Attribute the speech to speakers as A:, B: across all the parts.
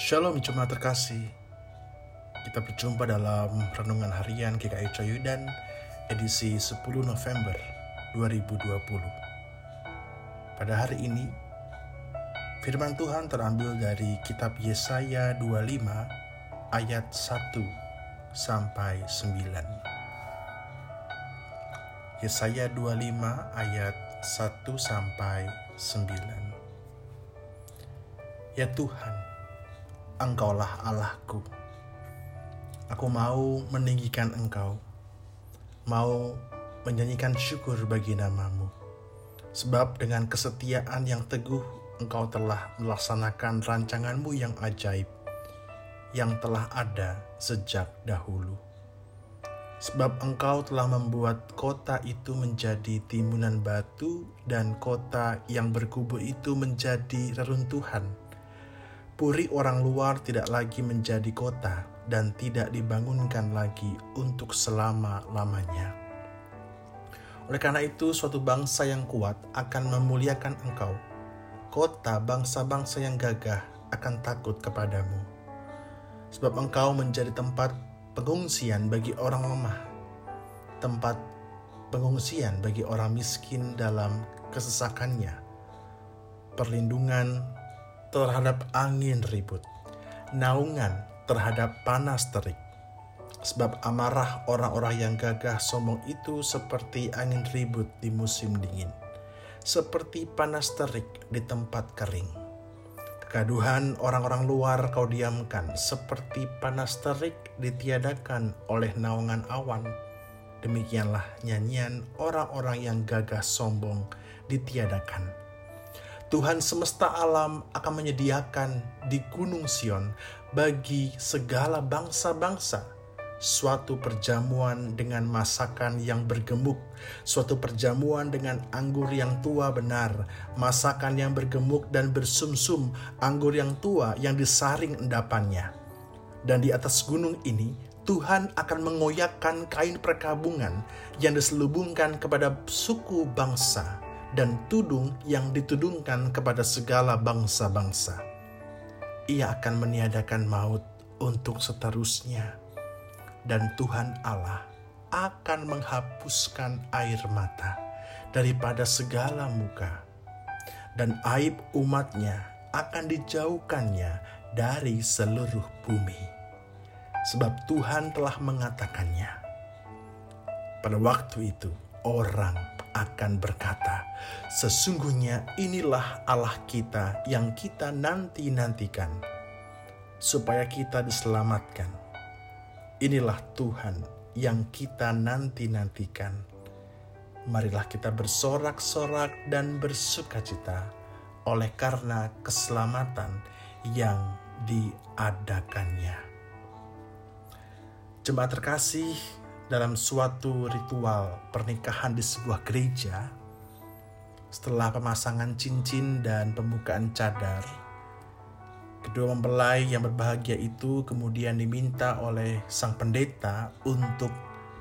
A: Shalom jemaat terkasih. Kita berjumpa dalam renungan harian GKI Coyudan edisi 10 November 2020. Pada hari ini, firman Tuhan terambil dari kitab Yesaya 25 ayat 1 sampai 9. Yesaya 25 ayat 1 sampai 9. Ya Tuhan, Engkaulah Allahku. Aku mau meninggikan Engkau, mau menyanyikan syukur bagi namamu. Sebab dengan kesetiaan yang teguh, Engkau telah melaksanakan rancanganmu yang ajaib, yang telah ada sejak dahulu. Sebab engkau telah membuat kota itu menjadi timunan batu dan kota yang berkubu itu menjadi reruntuhan Puri orang luar tidak lagi menjadi kota dan tidak dibangunkan lagi untuk selama-lamanya. Oleh karena itu, suatu bangsa yang kuat akan memuliakan engkau. Kota bangsa-bangsa yang gagah akan takut kepadamu. Sebab engkau menjadi tempat pengungsian bagi orang lemah, tempat pengungsian bagi orang miskin dalam kesesakannya, perlindungan terhadap angin ribut, naungan terhadap panas terik. Sebab amarah orang-orang yang gagah sombong itu seperti angin ribut di musim dingin, seperti panas terik di tempat kering. Kegaduhan orang-orang luar kau diamkan, seperti panas terik ditiadakan oleh naungan awan. Demikianlah nyanyian orang-orang yang gagah sombong ditiadakan Tuhan semesta alam akan menyediakan di Gunung Sion bagi segala bangsa-bangsa suatu perjamuan dengan masakan yang bergemuk, suatu perjamuan dengan anggur yang tua benar, masakan yang bergemuk dan bersumsum, anggur yang tua yang disaring endapannya. Dan di atas gunung ini, Tuhan akan mengoyakkan kain perkabungan yang diselubungkan kepada suku bangsa dan tudung yang ditudungkan kepada segala bangsa-bangsa. Ia akan meniadakan maut untuk seterusnya, dan Tuhan Allah akan menghapuskan air mata daripada segala muka, dan aib umatnya akan dijauhkannya dari seluruh bumi. Sebab Tuhan telah mengatakannya. Pada waktu itu, orang akan berkata, "Sesungguhnya inilah Allah kita yang kita nanti-nantikan, supaya kita diselamatkan. Inilah Tuhan yang kita nanti-nantikan. Marilah kita bersorak-sorak dan bersukacita oleh karena keselamatan yang diadakannya." Jemaat terkasih, dalam suatu ritual pernikahan di sebuah gereja, setelah pemasangan cincin dan pembukaan cadar, kedua mempelai yang berbahagia itu kemudian diminta oleh sang pendeta untuk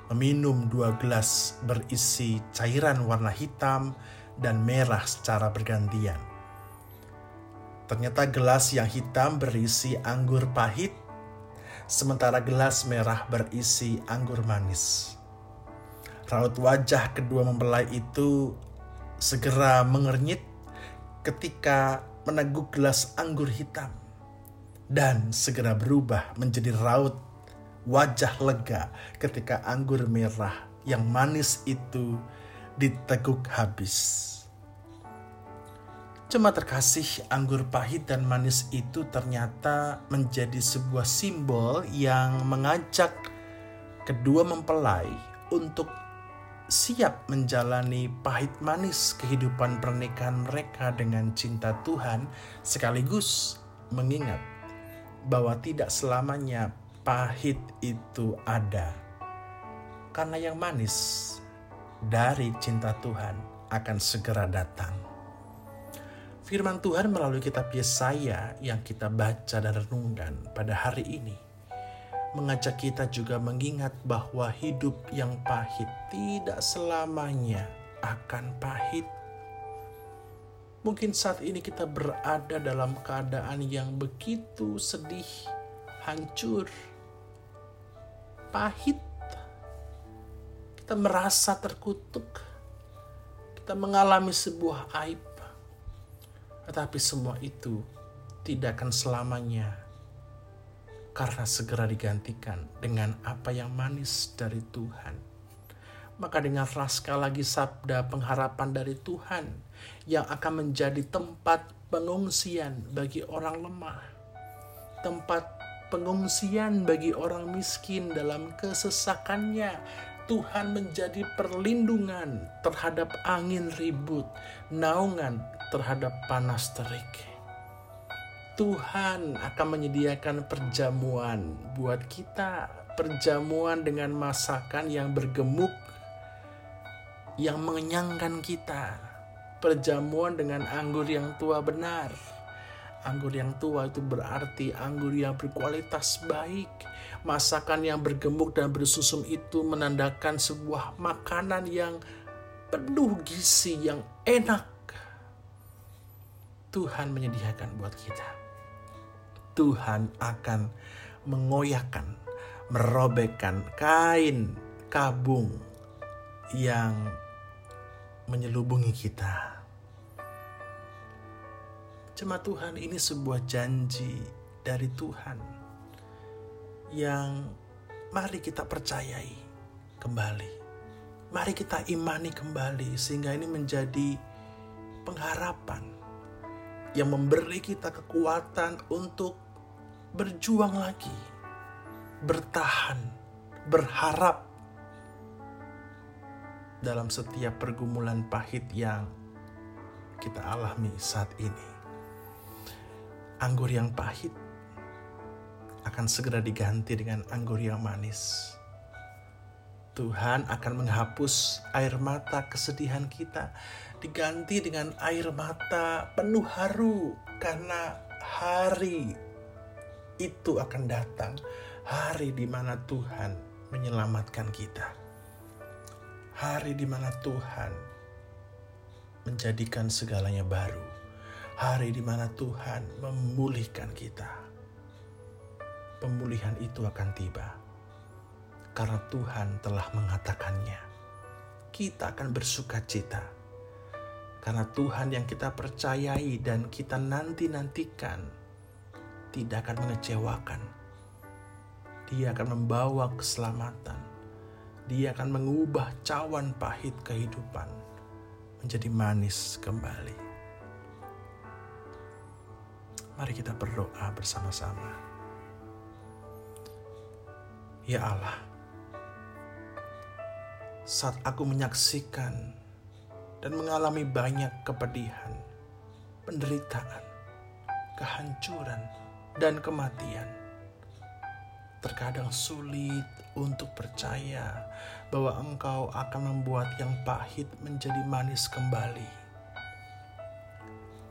A: meminum dua gelas berisi cairan warna hitam dan merah secara bergantian. Ternyata gelas yang hitam berisi anggur pahit sementara gelas merah berisi anggur manis. Raut wajah kedua mempelai itu segera mengernyit ketika meneguk gelas anggur hitam dan segera berubah menjadi raut wajah lega ketika anggur merah yang manis itu diteguk habis. Cuma terkasih anggur pahit dan manis itu ternyata menjadi sebuah simbol yang mengajak kedua mempelai untuk siap menjalani pahit manis kehidupan pernikahan mereka dengan cinta Tuhan sekaligus mengingat bahwa tidak selamanya pahit itu ada. Karena yang manis dari cinta Tuhan akan segera datang. Firman Tuhan melalui kitab Yesaya yang kita baca dan renungkan pada hari ini mengajak kita juga mengingat bahwa hidup yang pahit tidak selamanya akan pahit. Mungkin saat ini kita berada dalam keadaan yang begitu sedih, hancur, pahit. Kita merasa terkutuk. Kita mengalami sebuah aib. Tetapi semua itu tidak akan selamanya karena segera digantikan dengan apa yang manis dari Tuhan. Maka dengarlah sekali lagi sabda pengharapan dari Tuhan yang akan menjadi tempat pengungsian bagi orang lemah. Tempat pengungsian bagi orang miskin dalam kesesakannya. Tuhan menjadi perlindungan terhadap angin ribut, naungan terhadap panas terik. Tuhan akan menyediakan perjamuan buat kita, perjamuan dengan masakan yang bergemuk, yang mengenyangkan kita, perjamuan dengan anggur yang tua benar. Anggur yang tua itu berarti anggur yang berkualitas baik. Masakan yang bergemuk dan bersusum itu menandakan sebuah makanan yang penuh gizi, yang enak. Tuhan menyediakan buat kita. Tuhan akan mengoyakkan, merobekkan kain kabung yang menyelubungi kita. Cuma Tuhan ini sebuah janji dari Tuhan yang mari kita percayai kembali. Mari kita imani kembali sehingga ini menjadi pengharapan yang memberi kita kekuatan untuk berjuang lagi, bertahan, berharap dalam setiap pergumulan pahit yang kita alami saat ini. Anggur yang pahit akan segera diganti dengan anggur yang manis. Tuhan akan menghapus air mata kesedihan kita, diganti dengan air mata penuh haru karena hari itu akan datang hari di mana Tuhan menyelamatkan kita. Hari di mana Tuhan menjadikan segalanya baru. Hari di mana Tuhan memulihkan kita. Pemulihan itu akan tiba karena Tuhan telah mengatakannya. Kita akan bersuka cita karena Tuhan yang kita percayai dan kita nanti-nantikan tidak akan mengecewakan. Dia akan membawa keselamatan. Dia akan mengubah cawan pahit kehidupan menjadi manis kembali. Mari kita berdoa bersama-sama. Ya Allah, saat aku menyaksikan dan mengalami banyak kepedihan, penderitaan, kehancuran, dan kematian. Terkadang sulit untuk percaya bahwa Engkau akan membuat yang pahit menjadi manis kembali.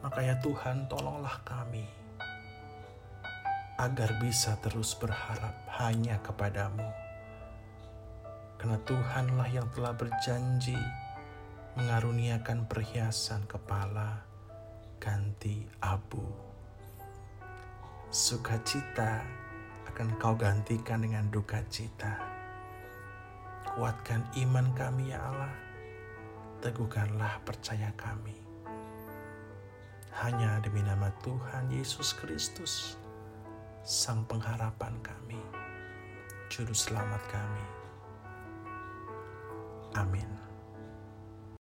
A: Makanya Tuhan tolonglah kami agar bisa terus berharap hanya kepadamu. Karena Tuhanlah yang telah berjanji mengaruniakan perhiasan kepala ganti abu sukacita akan kau gantikan dengan duka cita. Kuatkan iman kami ya Allah, teguhkanlah percaya kami. Hanya demi nama Tuhan Yesus Kristus, Sang pengharapan kami, Juru Selamat kami. Amin.